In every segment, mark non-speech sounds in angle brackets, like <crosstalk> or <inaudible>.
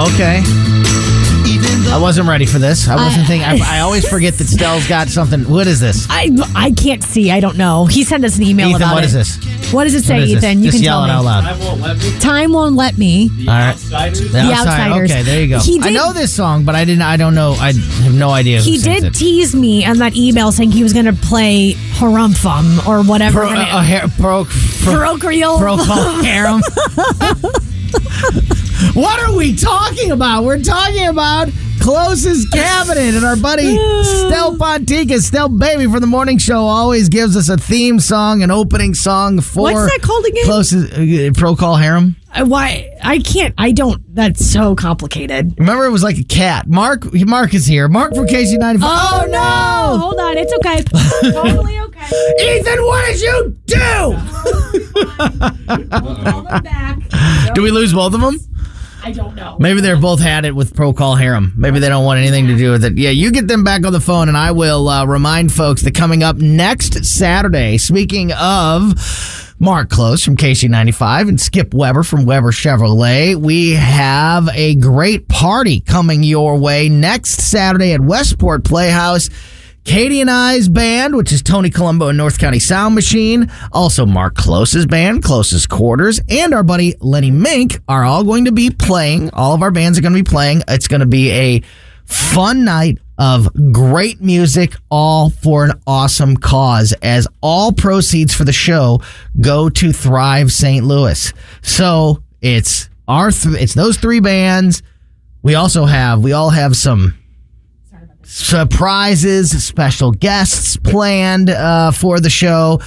Okay. I wasn't ready for this. I wasn't thinking. I, I always forget that Stell's got something. What is this? I I can't see. I don't know. He sent us an email Ethan, about what it. is this? What does it say, What is this? Ethan? You Just can yell tell it me. out loud. I won't let me. Time won't let me. All right. Outsiders. The, outside. Outsiders. Okay, there you go. He I did- know this song, but I didn't. I don't know. I have no idea. Who He sings did it. tease me on that email saying he was going to play Harumphum or whatever. Pro, her uh, name- uh, hair, pro, pro, Parochial. Procol Harum. <laughs> <laughs> what are we talking about? We're talking about Klose's Kabinet, and our buddy Stel Pontica, Stel Baby from the morning show, always gives us a theme song, an opening song for What's that called again? Klose's uh, Procol Harum. Uh, Why? I can't. I don't. That's so complicated. Remember, it was like a cat. Mark, Mark is here. Mark from KSHE ninety five. Oh, no! Hold on. It's okay. <laughs> totally okay. Ethan, what did you do? <laughs> Back. Do we lose both of them? I don't know. Maybe they're both had it with Procol Harum. Maybe they don't want anything to do with it. Yeah, you get them back on the phone, and I will uh, remind folks that coming up next Saturday, speaking of Mark Klose from KSHE95 and Skip Weber from Weber Chevrolet, we have a great party coming your way next Saturday at Westport Playhouse. Katie and I's band, which is Tony Colombo and North County Sound Machine, also Mark Klose's band, Close's Quarters, and our buddy Lenny Mink are all going to be playing. All of our bands are going to be playing. It's going to be a fun night of great music, all for an awesome cause, as all proceeds for the show go to Thrive St. Louis. So it's our, th- it's those three bands. We also have, we all have some surprises, special guests planned uh, for the show,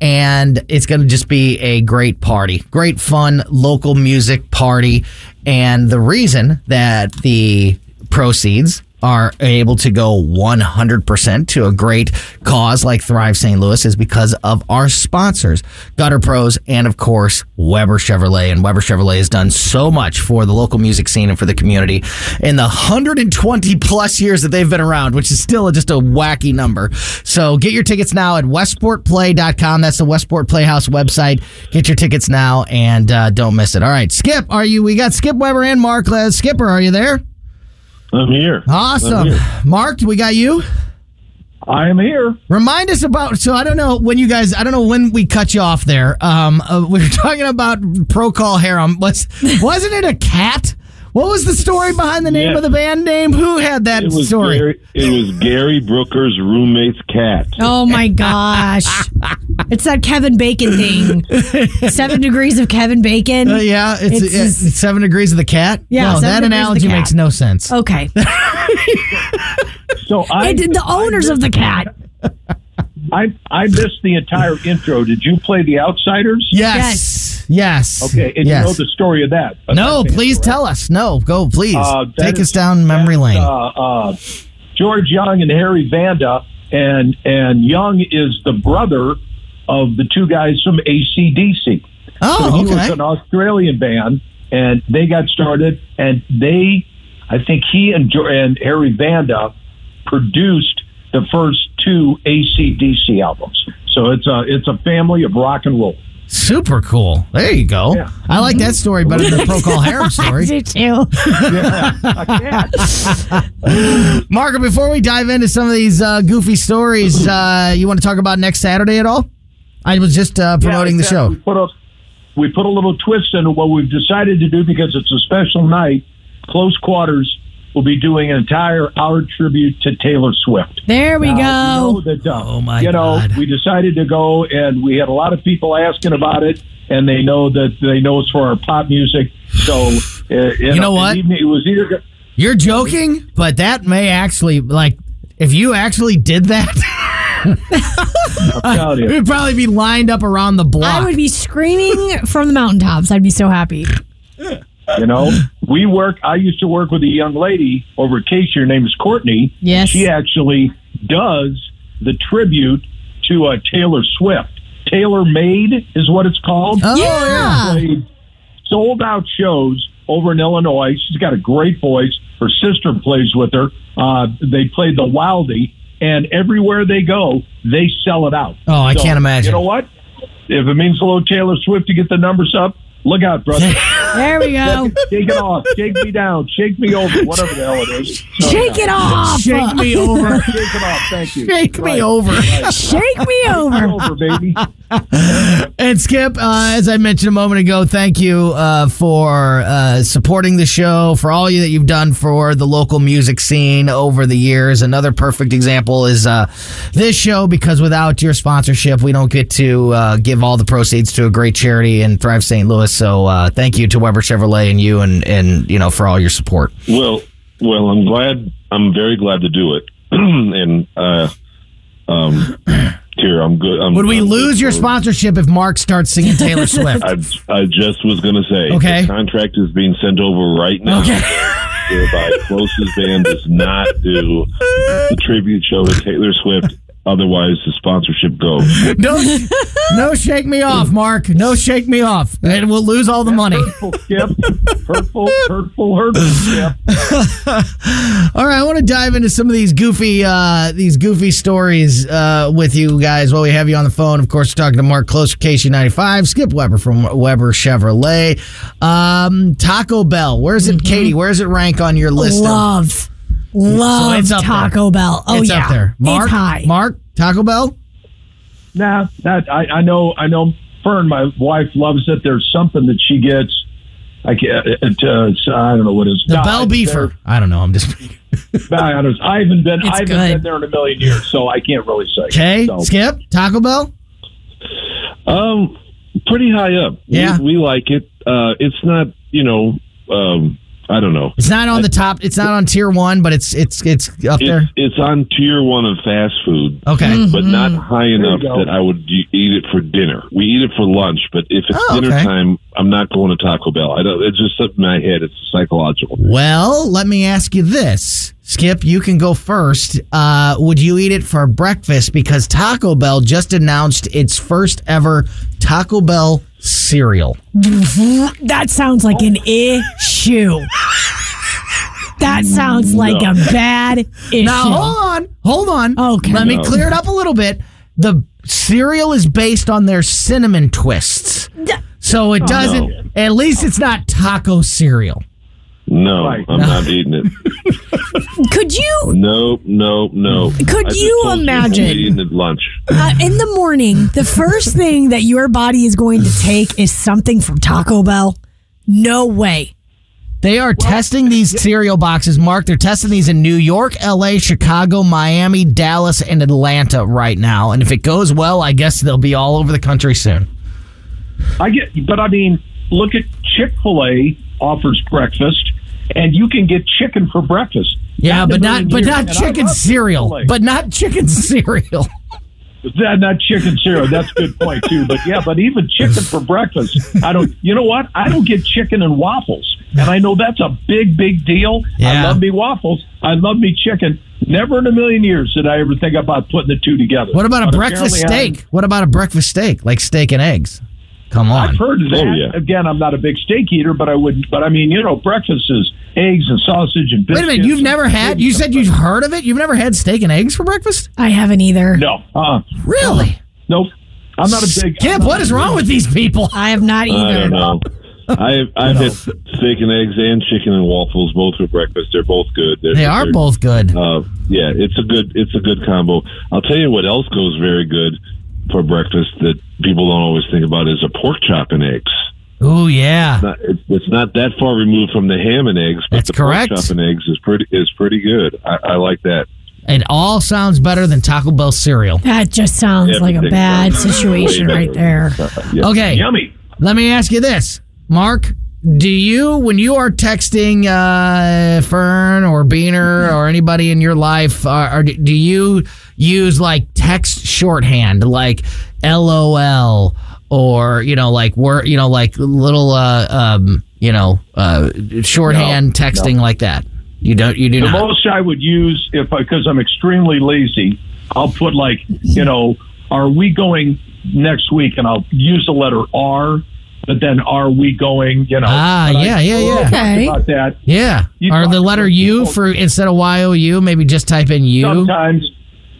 and it's going to just be a great party, great fun local music party. And the reason that the proceeds are able to go 100% to a great cause like Thrive St. Louis is because of our sponsors, Gutter Pros, and of course, Weber Chevrolet. And Weber Chevrolet has done so much for the local music scene and for the community in the 120 plus years that they've been around, which is still just a wacky number. So get your tickets now at westportplay.com. That's the Westport Playhouse website. Get your tickets now and uh, don't miss it. All right, Skip, are you? We got Skip Weber and Mark. Skipper, are you there? I'm here. Awesome. I'm here. Mark, we got you? I am here. Remind us about. So I don't know when you guys. I don't know when we cut you off there. Um, uh, <laughs> we were talking about Procol Harum. Was wasn't it a cat? What was the story behind the name Yeah. of the band name? Who had that It story? Gary, it was Gary Brooker's roommate's cat. Oh my gosh. <laughs> it's that Kevin Bacon thing. <laughs> Seven degrees of Kevin Bacon. Uh, yeah, it's, It's it's, just- Seven Degrees of the Cat. Yeah, no, that Degrees of the analogy makes no sense. Okay. So I, And the owners of the cat. <laughs> I, I missed the entire intro. Did you play The Outsiders? Yes, yes. Okay, and yes. you know the story of that. of no, that please correct? tell us. No, go, please. Uh, that Take us down memory lane. Uh, uh, George Young and Harry Vanda, and and Young is the brother of the two guys from ACDC. oh, so he was an Australian band, and they got started, and they, I think he and, and Harry Vanda produced the first two ACDC albums. So it's a it's a family of rock and roll. Super cool. There you go. Yeah. I like that story better than the Procol Harum <laughs> I story. do too. yeah, Marco, before we dive into some of these uh, goofy stories, uh, you want to talk about next Saturday at all? I was just uh, promoting Yeah, the show. We put a we put a little twist into what we've decided to do because it's a special night. Close quarters. We'll be doing an entire hour tribute to Taylor Swift. There we Now, go. you know that, uh, Oh, my god. You know, God. we decided to go, and we had a lot of people asking about it, and they know that they know it's for our pop music. So, uh, you, know what? It, it was either You're joking, but that may actually, like, if you actually did that, I'm telling you. <laughs> we'd probably be lined up around the block. I would be screaming from the mountaintops. I'd be so happy. You know, we work. I used to work with a young lady over at KSHE. Her name is Courtney. Yes. She actually does the tribute to uh, Taylor Swift. Taylor Made is what it's called. oh, Yeah. Played sold out shows over in Illinois. She's got a great voice. Her sister plays with her. Uh, they played the Wildey, and everywhere they go, they sell it out. Oh, I can't imagine. You know what? If it means a little Taylor Swift to get the numbers up, look out, brother. <laughs> There we go. Shake it off. Shake me down. Shake me over. Whatever the hell it is. So, <laughs> Shake it off. Shake me over. <laughs> Shake it off. Thank you. Shake me over. Right. over. Shake me over. Over, baby. And Skip, uh, as I mentioned a moment ago, thank you uh, for uh, supporting the show, for all you that you've done for the local music scene over the years. Another perfect example is uh, this show, because without your sponsorship, we don't get to uh, give all the proceeds to a great charity in Thrive St. Louis. So uh, thank you to Weber Chevrolet and you, and and you know for all your support. Well, well, I'm glad. I'm very glad to do it. <clears throat> and uh, um, here I'm good. I'm, Would we I'm lose good your sponsorship if Mark starts singing Taylor <laughs> Swift? I, I just was going to say, Okay. the contract is being sent over right now. Okay. Whereby Klose's Band does not do the tribute show to Taylor Swift. Otherwise, the sponsorship goes. <laughs> No, no, shake me off, Mark. No, shake me off, and we'll lose all the money. Hurtful, Skip. Hurtful, hurtful, hurtful, Skip. <laughs> All right, I want to dive into some of these goofy, uh, these goofy stories uh, with you guys while we have you on the phone. Of course, we're talking to Mark Klose, KSHE95, Skip Weber from Weber Chevrolet, um, Taco Bell. Where's it, Katie? Where does it rank on your list? of- Love. Love it's up Taco Bell. Oh, it's yeah. up there. Mark, it's high. Mark, Taco Bell. Nah, that I, I know. I know. Fern, my wife, loves it. There's something that she gets. I can't. It, uh, I don't know what it is. The No, Bell I- Beefer. I don't know. I'm just I, don't- I haven't been. It's I haven't good. been there in a million years, so I can't really say. okay. So, Skip Taco Bell. Um, pretty high up. Yeah. we, we like it. Uh, it's not, you know, um, I don't know. It's not on the top. It's not on tier one, but it's it's it's up there. It's, it's on tier one of fast food. Okay. but not high enough that I would eat it for dinner. We eat it for lunch, but if it's Oh, dinner okay. time, I'm not going to Taco Bell. I don't. It's just up in my head. It's psychological. Well, let me ask you this. Skip, you can go first. Uh, would you eat it for breakfast? Because Taco Bell just announced its first ever Taco Bell cereal. Mm-hmm. That sounds like an issue. That sounds like a bad issue. Now, hold on. Hold on. Okay. Let me clear it up a little bit. The cereal is based on their cinnamon twists. So it oh, doesn't, no. at least it's not taco cereal. No, Right. I'm <laughs> not eating it. Could you, No, no, no. Could I you imagine- I'm eating at lunch? uh, in the morning, the first thing that your body is going to take is something from Taco Bell? No way. They are testing these cereal boxes, Mark. They're testing these in New York, LA, Chicago, Miami, Dallas, and Atlanta right now. And if it goes well, I guess they'll be all over the country soon. I get, but I mean, look at Chick Fil A offers breakfast, and you can get chicken for breakfast. Yeah, in but not but not And I chicken cereal. Chick-fil-A. But not chicken <laughs> cereal. That, not chicken cereal. That's a good point too. But yeah, but even chicken for breakfast, I don't. You know what? I don't get chicken and waffles, and I know that's a big, big deal. Yeah. I love me waffles. I love me chicken. Never in a million years did I ever think about putting the two together. What about a But breakfast apparently steak? What about a breakfast steak like steak and eggs? Come on. I've heard of oh, that. Oh, yeah. Again, I'm not a big steak eater, but I would. But I mean, you know, breakfast is eggs and sausage and biscuits. Wait a minute, you've never had you said you've heard of it? You've never had steak and eggs for breakfast? I haven't either. no. Uh, Really? nope. I'm not a big. I'm Kip, not what a is big- wrong with these people? I have not either. I either. don't know. I've I've had steak and eggs and chicken and waffles both for breakfast. They're both good. They're, They are they're- both good. Uh, yeah, it's a good it's a good combo. I'll tell you what else goes very good for breakfast that people don't always think about is a pork chop and eggs. Oh yeah. Not, it's, it's not that far removed from the ham and eggs, but That's the correct. pork chop and eggs is pretty is pretty good. I, I like that. It all sounds better than Taco Bell cereal. That just sounds like a bad sounds situation right there. Uh, yeah. Okay. Yummy. Let me ask you this, Mark. Do you, when you are texting uh, Fern or Beaner or anybody in your life, uh, or do you use like text shorthand, like LOL, or you know, like word, you know, like little, uh, um, you know, uh, shorthand No, texting like that? You don't. You do The not. most I would use if because I'm extremely lazy, I'll put like you know, are we going next week? And I'll use the letter R, but then are we going? You know. Ah, but I- yeah, yeah, yeah. Okay. About that. yeah. You Or the letter U people- for instead of Y O U, maybe just type in U. Sometimes,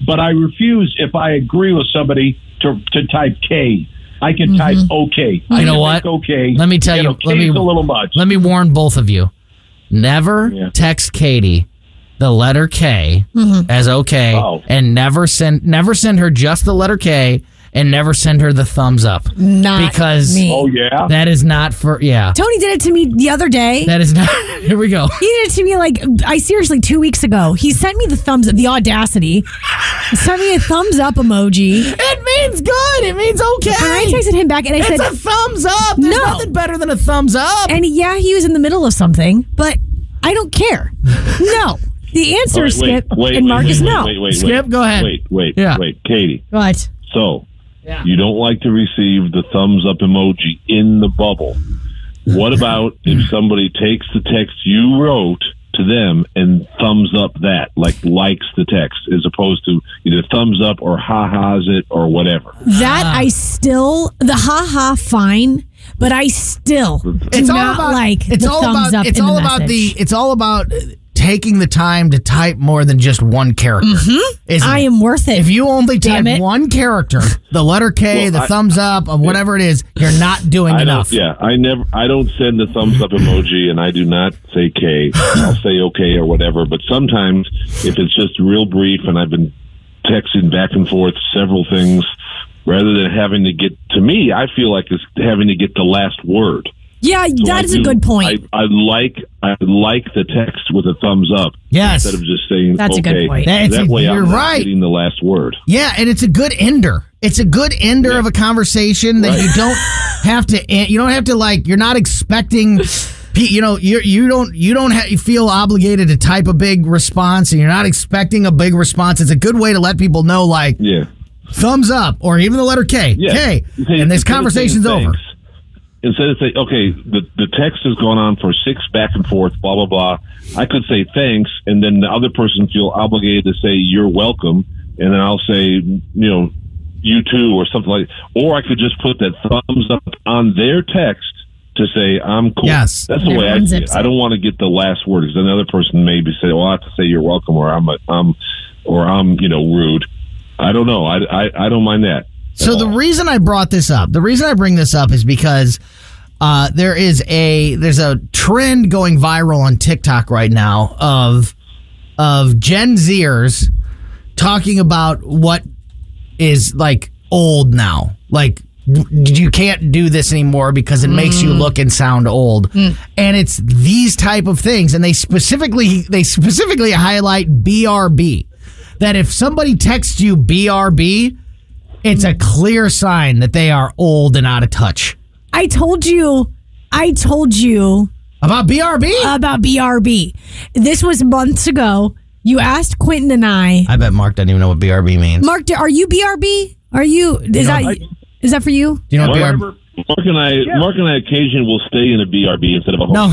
but I refuse if I agree with somebody to to type K I can type mm-hmm. okay. I You know what? Okay. Let me tell you. Let me a little much. Let me warn both of you. Never Yeah. text Katie the letter K mm-hmm. as okay, Oh. and never send never send her just the letter K, and never send her the thumbs up Not because me. oh yeah. that is not for yeah. Tony did it to me the other day. That is not. <laughs> Here we go. He did it to me like I seriously two weeks ago. He sent me the thumbs up, the audacity. He sent me a thumbs up emoji, It means good. It means okay. I texted him back and I it's said, a thumbs up. There's No. nothing better than a thumbs up. and yeah, he was in the middle of something, but I don't care. <laughs> No, the answer, All right, Skip wait, wait, and wait, Marcus, wait, no. Wait, wait, Skip, wait, go ahead. Wait, wait, Yeah. wait, Katie. What? So, Yeah. you don't like to receive the thumbs up emoji in the bubble. What about if somebody takes the text you wrote to them and thumbs up that, like likes the text, as opposed to either thumbs up or ha ha's it or whatever? That Ah. I still the ha ha fine, but I still do it's all not about like it's the all thumbs about up it's in all the about the it's all about taking the time to type more than just one character. Mm-hmm. Isn't I it? am worth it. If you only Damn type it. one character, the letter K, Well, the I- thumbs up, or whatever it is, you're not doing I enough. Yeah, I never. I don't send the thumbs up emoji, and I do not say K. I'll say okay or whatever. But sometimes, if it's just real brief, and I've been texting back and forth several things, rather than having to get to me, I feel like it's having to get the last word. Yeah, So that I is a good point. I, I like. I like the text with a thumbs up Yes. instead of just saying That's a good point. That's that a- way, you're I'm not right. getting the last word. Yeah, and it's a good ender. It's a good ender of a conversation that Right. you don't have to. You don't have to like. You're not expecting. You know, you you don't you don't ha- you feel obligated to type a big response, and you're not expecting a big response. It's a good way to let people know, like Yeah. thumbs up, or even the letter K. Yeah. K, and this conversation's saying over. Thanks, Instead of saying, okay, the, the text has gone on for six back and forth, blah, blah, blah. I could say thanks, and then the other person feel obligated to say you're welcome, and then I'll say, you know, you too, or something like Or I could just put that thumbs up on their text to say, I'm cool. Yes. That's the way I Everyone see it. I don't want to get the last word because another person maybe say, well, I have to say you're welcome, or I'm, a, I'm, or I'm, you know, rude. I don't know. I, I, I don't mind that. So the reason I brought this up, the reason I bring this up is because uh, there is a there's a trend going viral on TikTok right now of of Gen Zers talking about what is like old now, like you can't do this anymore because it makes you look and sound old. And it's these type of things and they specifically they specifically highlight brb that if somebody texts you brb it's a clear sign that they are old and out of touch. I told you, I told you About BRB? about BRB. This was months ago. You asked Quentin and I. I bet Mark doesn't even know what BRB means. Mark, are you BRB? Are you? Is that I- is that for you? Do you know what BRB? Mark, Mark and I, Mark and I, occasionally will stay in a BRB instead of a No. <laughs>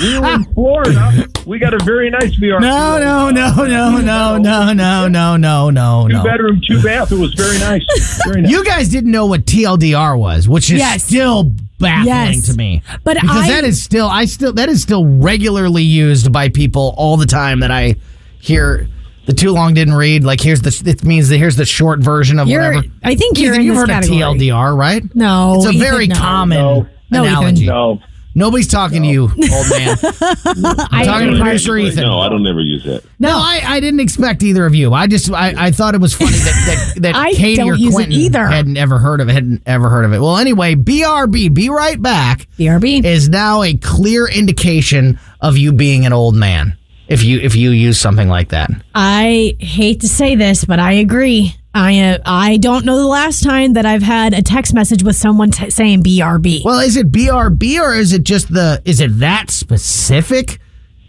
we were in Florida. We got a very nice VR. No, no, no, no, no, no, no, no, no, no, Two bedroom, two bath. It was very nice. Very nice. You guys didn't know what TLDR was, which is Yes. still baffling Yes. to me. But because I- that is still I still that is still regularly used by people all the time that I hear the too long didn't read. Like here's the it means that here's the short version of You're. whatever. I think you're Ethan, in you've this heard category. of TLDR, right? No, It's a Ethan, very no. common No. No, analogy. no. Nobody's talking to you, <laughs> old man. <laughs> I'm talking to agree. producer Ethan. No, I don't ever use that. No, I, I didn't expect either of you. I just I, I thought it was funny that that, that <laughs> I Katie don't or Quentin either. hadn't ever heard of it. Hadn't ever heard of it. Well, anyway, BRB, be right back, BRB. is now a clear indication of you being an old man. If you if you use something like that, I hate to say this, but I agree. I uh, I don't know the last time that I've had a text message with someone t- saying BRB. well, is it BRB or is it just the is it that specific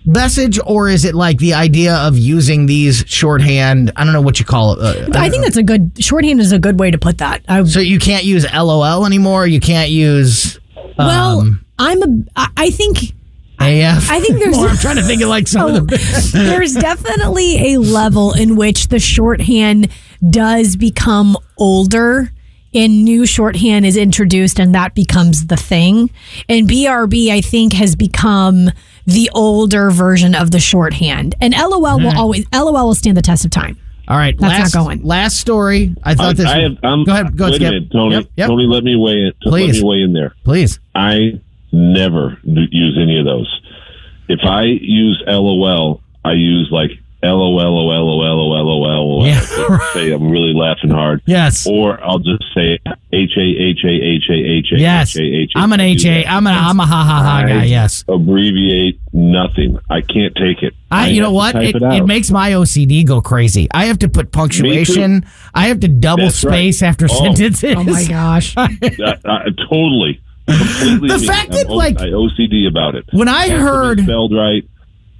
message or is it like the idea of using these shorthand? I don't know what you call it. Uh, I think that's a good shorthand is a good way to put that. I, so. You can't use LOL anymore. You can't use well, um, I'm a. I think AF. I think there's- Or I'm trying to think of like some of oh, the. <laughs> there's definitely a level in which the shorthand does become older and new shorthand is introduced and that becomes the thing. And BRB, I think, has become the older version of the shorthand. And LOL will hmm. always LOL will stand the test of time. All right, That's last, not going. Last story. I I, thought this. I have, I'm, go ahead. Go ahead, wait Skip. a minute, Tony. Yep, yep. Tony, let me weigh it. Let me weigh in there. Please. I never use any of those. If I use LOL, I use like LOL, lol lol lol Yeah. <laughs> Say I'm really laughing hard. Yes. Or I'll just say H A H A H A H A. Yes. H A H A. I'm an I do HA. that. I'm a ha ha ha guy. Yes. Abbreviate nothing. I can't take it. I, you know what? It, it, it makes my OCD go crazy. I have to put punctuation. I have to double That's right. space after Oh. sentences. Oh my <laughs> gosh. Totally. Completely The me. fact I'm that, like- I OCD about it. When I Has to be heard spelled right.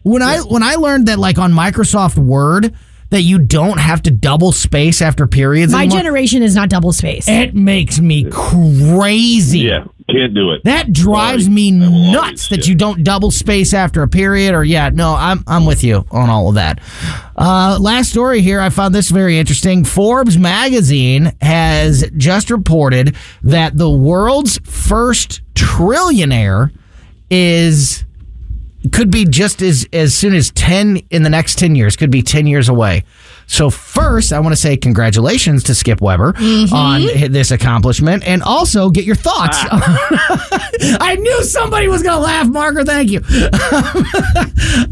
when I when I learned that like on Microsoft Word that you don't have to double space after periods. My anymore, generation is not double space. It makes me crazy. Yeah, can't do it. That drives Sorry. me I nuts that you don't double space after a period or yeah, no, I'm I'm with you on all of that. Uh, last story here, I found this very interesting. Forbes magazine has just reported that the world's first trillionaire is could be just as as soon as 10 in the next 10 years could be 10 years away. So first i want to say congratulations to skip weber on this accomplishment and also get your thoughts. <laughs> I knew somebody was going to laugh marker thank you. <laughs>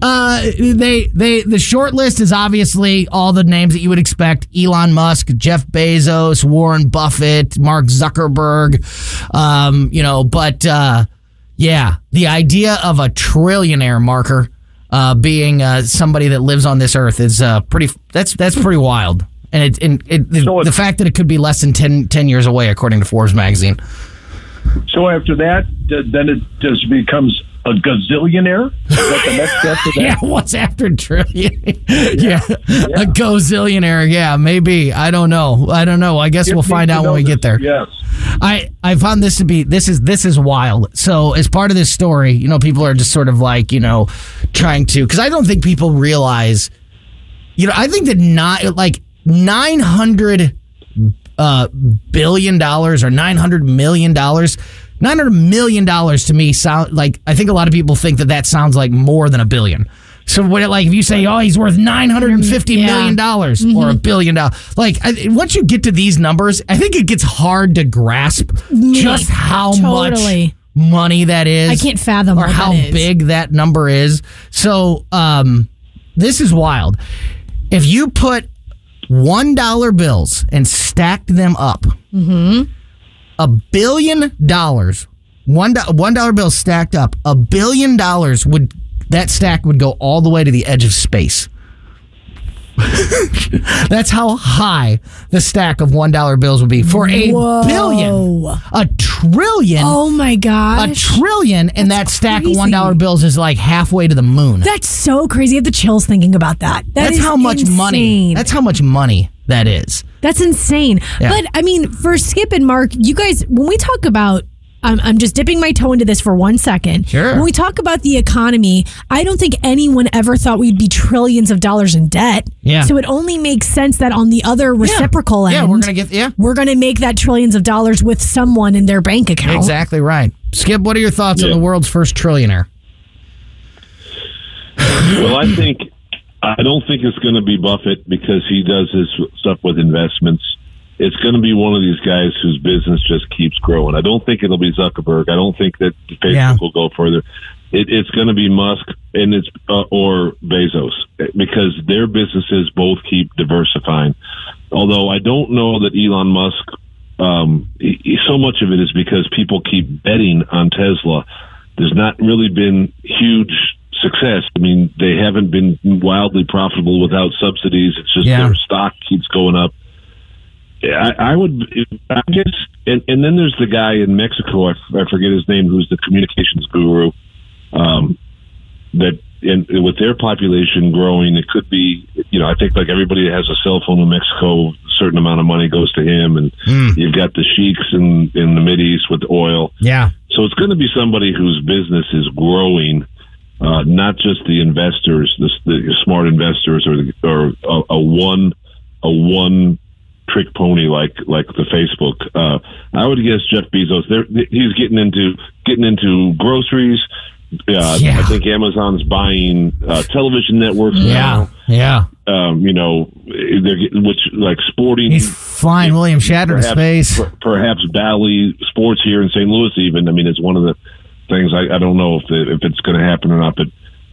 Uh, they they the short list is obviously all the names that you would expect. Elon musk jeff bezos warren buffett mark zuckerberg um, you know but uh, yeah, the idea of a trillionaire marker uh, being uh, somebody that lives on this earth is uh, pretty. That's that's pretty wild, and it, and it the, So the fact that it could be less than 10, 10 years away, according to Forbes magazine. So after that, then it just becomes a gazillionaire. Is that the next <laughs> step to that? Yeah, what's after trillion? <laughs> yeah, a gazillionaire. Yeah, maybe. I don't know. I don't know. I guess we'll find out when we this. get there. Yes. I I found this to be this is this is wild. So as part of this story, you know, people are just sort of like you know trying to because I don't think people realize, you know, I think that not like nine hundred uh, billion dollars or nine hundred million dollars. Nine hundred million dollars to me sound like I think a lot of people think that that sounds like more than a billion. So what, like if you say, oh, he's worth nine hundred and fifty Yeah. million dollars or a billion dollars, like I, once you get to these numbers, I think it gets hard to grasp just how Totally. much money that is. I can't fathom or what how that is. big that number is. So um, this is wild. If you put one dollar bills and stacked them up, a billion dollars, one one dollar bill stacked up, a billion dollars would that stack would go all the way to the edge of space. <laughs> That's how high the stack of one dollar bills would be for a Whoa. billion, a trillion, Oh my god, a trillion, and that stack crazy. of one dollar bills is like halfway to the moon. That's so crazy. I have the chills thinking about that. That That's how much money. That's how much money that is. That's insane. Yeah. But I mean, for Skip and Mark, you guys, when we talk about, I'm, I'm just dipping my toe into this for one second. Sure. When we talk about the economy, I don't think anyone ever thought we'd be trillions of dollars in debt. Yeah. So it only makes sense that on the other reciprocal end, Yeah, we're gonna get yeah. we're going to make that trillions of dollars with someone in their bank account. Exactly right. Skip, what are your thoughts on the world's first trillionaire? Well, I think I don't think it's going to be Buffett because he does his stuff with investments. It's going to be one of these guys whose business just keeps growing. I don't think it'll be Zuckerberg. I don't think that Facebook Yeah. will go further. It, it's going to be Musk and it's uh, or Bezos because their businesses both keep diversifying. Although I don't know that Elon Musk. Um, he, so much of it is because people keep betting on Tesla. There's not really been huge success. I mean, they haven't been wildly profitable without subsidies. It's just Yeah. their stock keeps going up. I, I would, I guess, and, and then there's the guy in Mexico. I, f- I forget his name, who's the communications guru. Um, that and with their population growing, it could be, you know, I think like everybody that has a cell phone in Mexico, a certain amount of money goes to him, and you've got the sheiks in in the Mid East with oil. Yeah. So it's going to be somebody whose business is growing, uh, not just the investors, the, the smart investors, or the, or a, a one a one trick pony like like the Facebook. Uh, I would guess Jeff Bezos. He's getting into getting into groceries. Uh, Yeah. I think Amazon's buying uh, television networks Yeah, yeah. Um, you know, they're getting, which like sporting. He's flying William Shatner to space. per- perhaps Bally Sports here in St. Louis. Even I mean, it's one of the things I, I don't know if the, if it's going to happen or not, but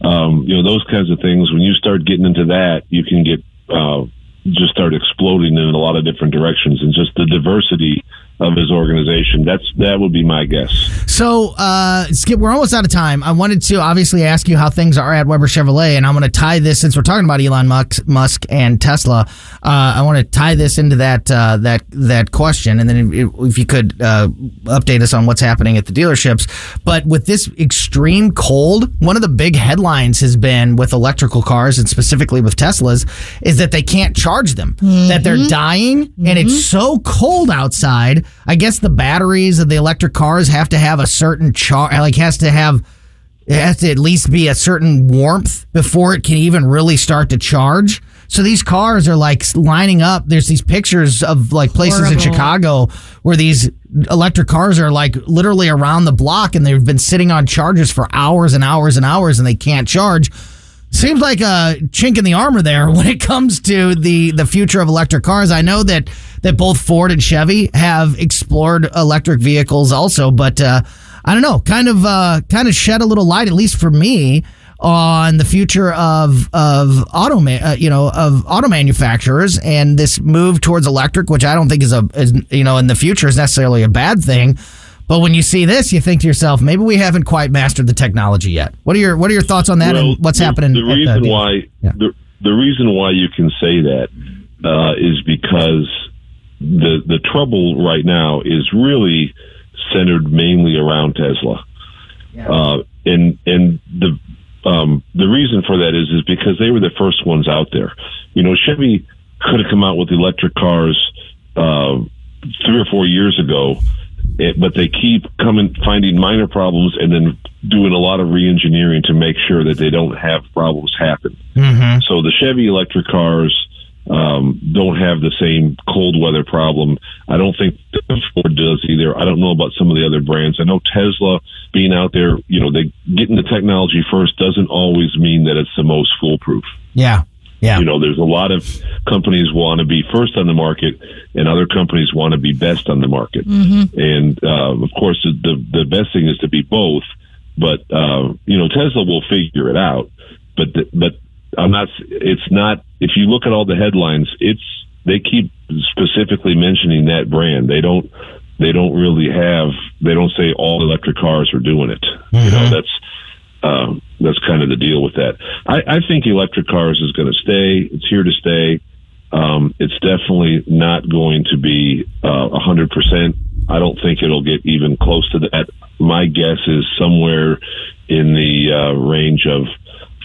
um, you know those kinds of things. When you start getting into that, you can get uh, just start exploding in a lot of different directions, and just the diversity of his organization. That's that would be my guess. So, uh, Skip, we're almost out of time. I wanted to obviously ask you how things are at Weber Chevrolet, and I'm going to tie this since we're talking about Elon Musk, Musk and Tesla. Uh, I want to tie this into that uh, that that question, and then if, if you could uh, update us on what's happening at the dealerships. But with this extreme cold, one of the big headlines has been with electrical cars and specifically with Teslas is that they can't charge them, that they're dying, and it's so cold outside. I guess the batteries of the electric cars have to have a certain char, like has to have it has to at least be a certain warmth before it can even really start to charge. So these cars are like lining up. There's these pictures of like places in Chicago where these electric cars are like literally around the block and they've been sitting on chargers for hours and hours and hours and they can't charge. Seems like a chink in the armor there <laughs> when it comes to the the future of electric cars. I know that that both Ford and Chevy have explored electric vehicles also, but uh, I don't know, kind of uh, kind of shed a little light, at least for me, on the future of of auto ma- uh, you know of auto manufacturers and this move towards electric, which I don't think is a is, you know in the future is necessarily a bad thing. But when you see this, you think to yourself, maybe we haven't quite mastered the technology yet. What are your What are your thoughts on that Well, and what's the, happening? The reason dealer- why Yeah. the the reason why you can say that uh, is because the the trouble right now is really centered mainly around Tesla, uh, and and the um, the reason for that is is because they were the first ones out there. You know, Chevy could have come out with electric cars uh, three or four years ago, it, but they keep coming finding minor problems and then doing a lot of re-engineering to make sure that they don't have problems happen. Mhm. So the Chevy electric cars um, don't have the same cold weather problem. I don't think Ford does either. I don't know about some of the other brands. I know Tesla being out there, you know, they getting the technology first doesn't always mean that it's the most foolproof. Yeah, yeah, You know, there's a lot of companies want to be first on the market, and other companies want to be best on the market. And uh, of course, the the best thing is to be both. But uh, you know, Tesla will figure it out. But the, but I'm not. It's not. If you look at all the headlines, it's they keep specifically mentioning that brand. They don't. They don't really have. They don't say all electric cars are doing it. You know, that's um, that's kind of the deal with that. I, I think electric cars is going to stay. It's here to stay. Um, it's definitely not going to be uh, a hundred percent. I don't think it'll get even close to that. My guess is somewhere in the uh, range of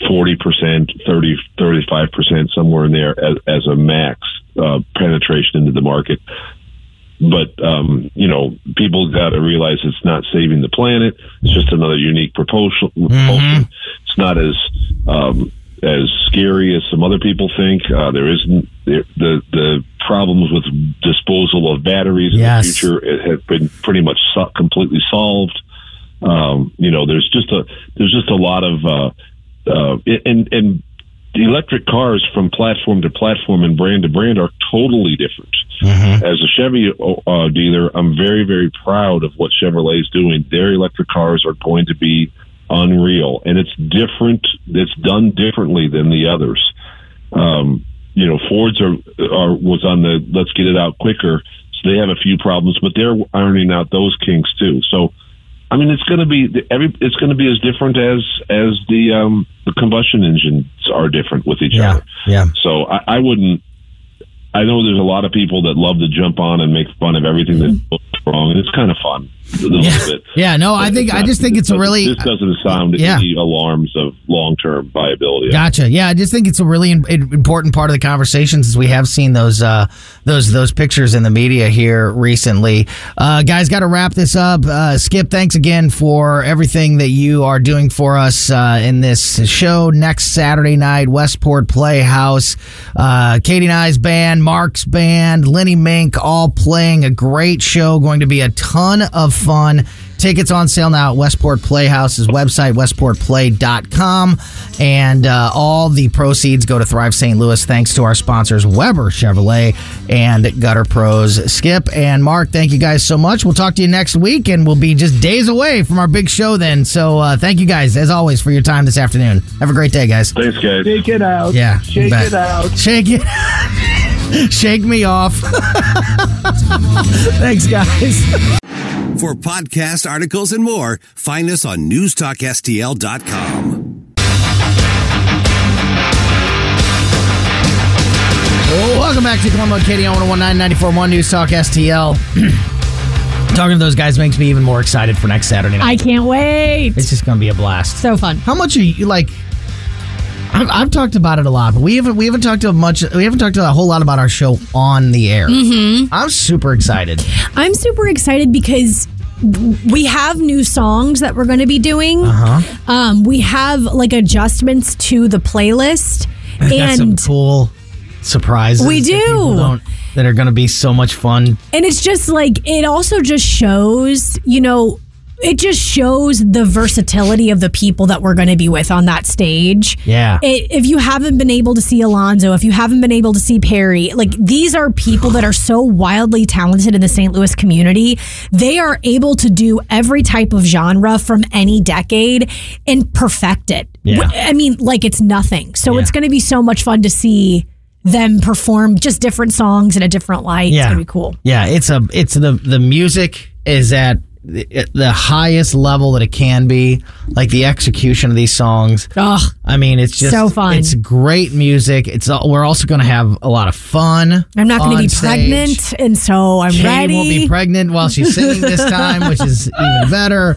40%, 30, 35%, somewhere in there as, as a max uh, penetration into the market. But, um, you know, people got to realize it's not saving the planet. It's just another unique propulsion. propulsion. It's not as, um, as scary as some other people think. Uh, there isn't the, the the problems with disposal of batteries Yes. in the future it have been pretty much so- completely solved. Um, you know, there's just a there's just a lot of uh, uh, and and the electric cars from platform to platform and brand to brand are totally different. As a Chevy uh, dealer, I'm very very proud of what Chevrolet is doing. Their electric cars are going to be unreal, and it's different. It's done differently than the others. Um, you know, Fords are, are was on the let's get it out quicker, so they have a few problems, but they're ironing out those kinks too. So, I mean, it's going to be every it's going to be as different as as the um, the combustion engines are different with each yeah, other. yeah. So I, I wouldn't. I know there's a lot of people that love to jump on and make fun of everything that's wrong, and it's kind of fun a little Yeah. bit. Yeah, no, I think it's I just think it's really This doesn't sound Yeah. any alarms of long term viability. Gotcha. Yeah, I just think it's a really important part of the conversation since we have seen those uh, those those pictures in the media here recently. Uh, guys, got to wrap this up. Uh, Skip, thanks again for everything that you are doing for us uh, in this show next Saturday night, Westport Playhouse. Uh, Katie and I's band, Mark's band, Lenny Mink, all playing a great show. Going to be a ton of fun. Tickets on sale now at Westport Playhouse's website, westportplay.com. And uh, all the proceeds go to Thrive St. Louis thanks to our sponsors, Weber Chevrolet and Gutter Pros. Skip and Mark, thank you guys so much. We'll talk to you next week, and we'll be just days away from our big show then. So uh, thank you guys, as always, for your time this afternoon. Have a great day, guys. Thanks, guys. Shake it out. Yeah. Shake bet. it out. Shake it. <laughs> Shake me off. <laughs> Thanks, guys. <laughs> For podcast articles and more, find us on newstalkstl.com. Well, welcome back to Colombo and Katie on 1019 News Talk STL. <clears throat> Talking to those guys makes me even more excited for next Saturday night. I can't wait. it's just going to be a blast. So fun. How much are you like? I've, I've talked about it a lot, but we haven't we haven't talked to much. We haven't talked a whole lot about our show on the air. Mm-hmm. I'm super excited. I'm super excited because we have new songs that we're going to be doing. Uh-huh. Um, we have like adjustments to the playlist, Got some and cool surprises. We do. don't- that are going to be so much fun. and it's just like it also just shows, you know. It just shows the versatility of the people that we're going to be with on that stage. Yeah. It, if you haven't been able to see Alonzo, if you haven't been able to see Perry, like these are people that are so wildly talented in the St. Louis community. They are able to do every type of genre from any decade and perfect it. Yeah. I mean, like it's nothing. So Yeah. it's going to be so much fun to see them perform just different songs in a different light. It's Yeah. going to be cool. Yeah, it's a it's the the music is at the the highest level that it can be. Like the execution of these songs. Ugh. I mean, it's just So fun. It's great music. It's all, we're also going to have a lot of fun. I'm not going to be stage. pregnant, and so I'm Katie ready. won't be pregnant while she's singing this time, which is even <laughs> better.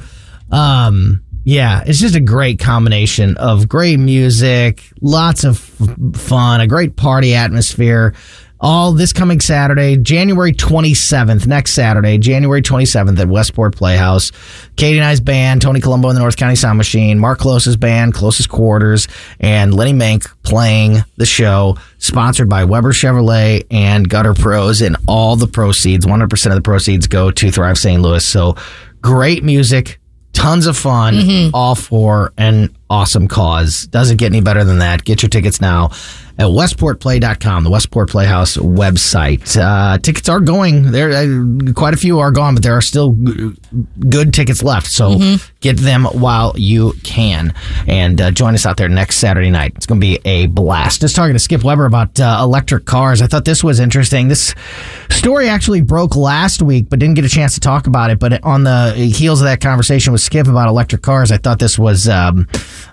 Um, yeah, it's just a great combination of great music, lots of f- fun, a great party atmosphere. All this coming Saturday, January 27th, next Saturday, January 27th at Westport Playhouse. Katie and I's band, Tony Colombo and the North County Sound Machine, Mark Klose's band, Closest Quarters, and Lenny Mink playing the show, sponsored by Weber Chevrolet and Gutter Pros. And all the proceeds, 100% of the proceeds go to Thrive St. Louis. So great music, tons of fun, mm-hmm. all for an awesome cause. Doesn't get any better than that. Get your tickets now at westportplay.com, the Westport Playhouse website. Uh, tickets are going. There, uh, quite a few are gone, but there are still g- good tickets left. So get them while you can, and uh, join us out there next Saturday night. It's going to be a blast. Just talking to Skip Weber about uh, electric cars. I thought this was interesting. This story actually broke last week, but didn't get a chance to talk about it. But on the heels of that conversation with Skip about electric cars, I thought this was um,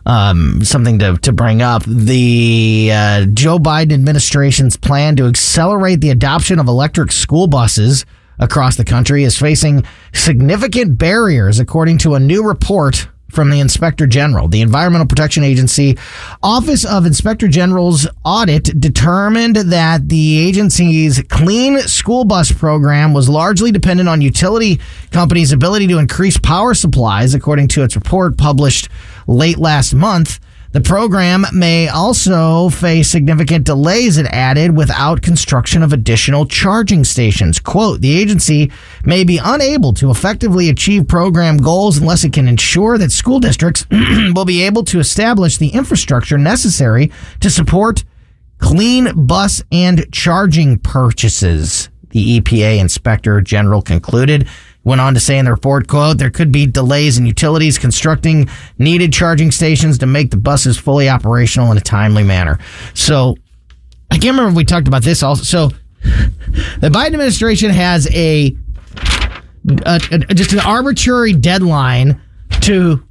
um, something to, to bring up. The uh, Joe Biden administration's plan to accelerate the adoption of electric school buses across the country is facing significant barriers, according to a new report from the Inspector General. The Environmental Protection Agency Office of Inspector General's audit determined that the agency's clean school bus program was largely dependent on utility companies' ability to increase power supplies, according to its report published late last month. The program may also face significant delays, it added, without construction of additional charging stations. Quote, the agency may be unable to effectively achieve program goals unless it can ensure that school districts <clears throat> will be able to establish the infrastructure necessary to support clean bus and charging purchases. The EPA Inspector General concluded. Went on to say in the report, quote, there could be delays in utilities constructing needed charging stations to make the buses fully operational in a timely manner. So I can't remember if we talked about this also. So the Biden administration has a, a, a just an arbitrary deadline to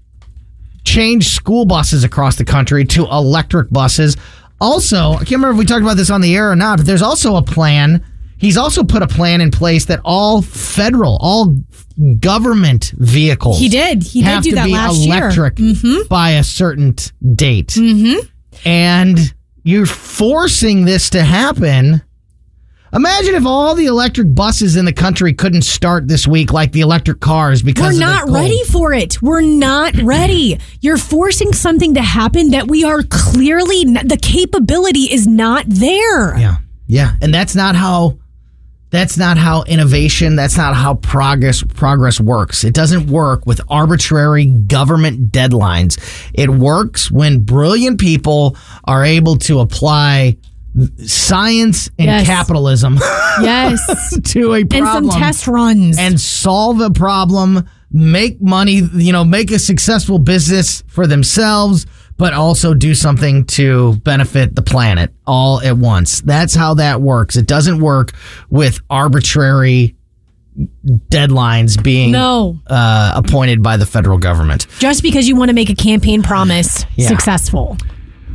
change school buses across the country to electric buses. Also, I can't remember if we talked about this on the air or not, but there's also a plan. He's also put a plan in place that all federal, all government vehicles He did. He did do that be last year. Mm-hmm. electric by a certain date. Mm-hmm. And you're forcing this to happen. Imagine if all the electric buses in the country couldn't start this week like the electric cars because We're not ready for it. We're not ready. You're forcing something to happen that we are clearly, n- the capability is not there. Yeah. Yeah. And that's not how That's not how innovation, that's not how progress progress works. It doesn't work with arbitrary government deadlines. It works when brilliant people are able to apply science and Yes. capitalism <laughs> Yes. to a problem and some test runs. and solve a problem, make money, you know, make a successful business for themselves, but also do something to benefit the planet all at once. That's how that works. It doesn't work with arbitrary deadlines being no. uh, appointed by the federal government. Just because you want to make a campaign promise Yeah. successful.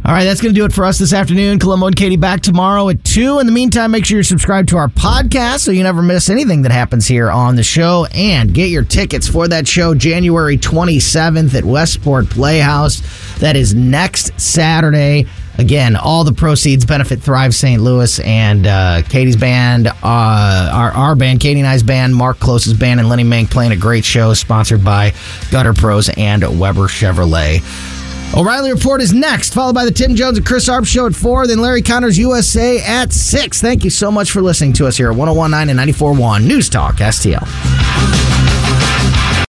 All right, that's going to do it for us this afternoon. Colombo and Katie back tomorrow at 2. In the meantime, make sure you're subscribed to our podcast so you never miss anything that happens here on the show. And get your tickets for that show January 27th at Westport Playhouse. That is next Saturday. Again, all the proceeds benefit Thrive St. Louis and uh, Katie's band, uh, our, our band, Katie and I's band, Mark Klose's band, and Lenny Mink playing a great show sponsored by Gutter Pros and Weber Chevrolet. O'Reilly Report is next, followed by the Tim Jones and Chris Arp Show at 4, then Larry Connors USA at 6. Thank you so much for listening to us here at 1019 and 941 News Talk STL.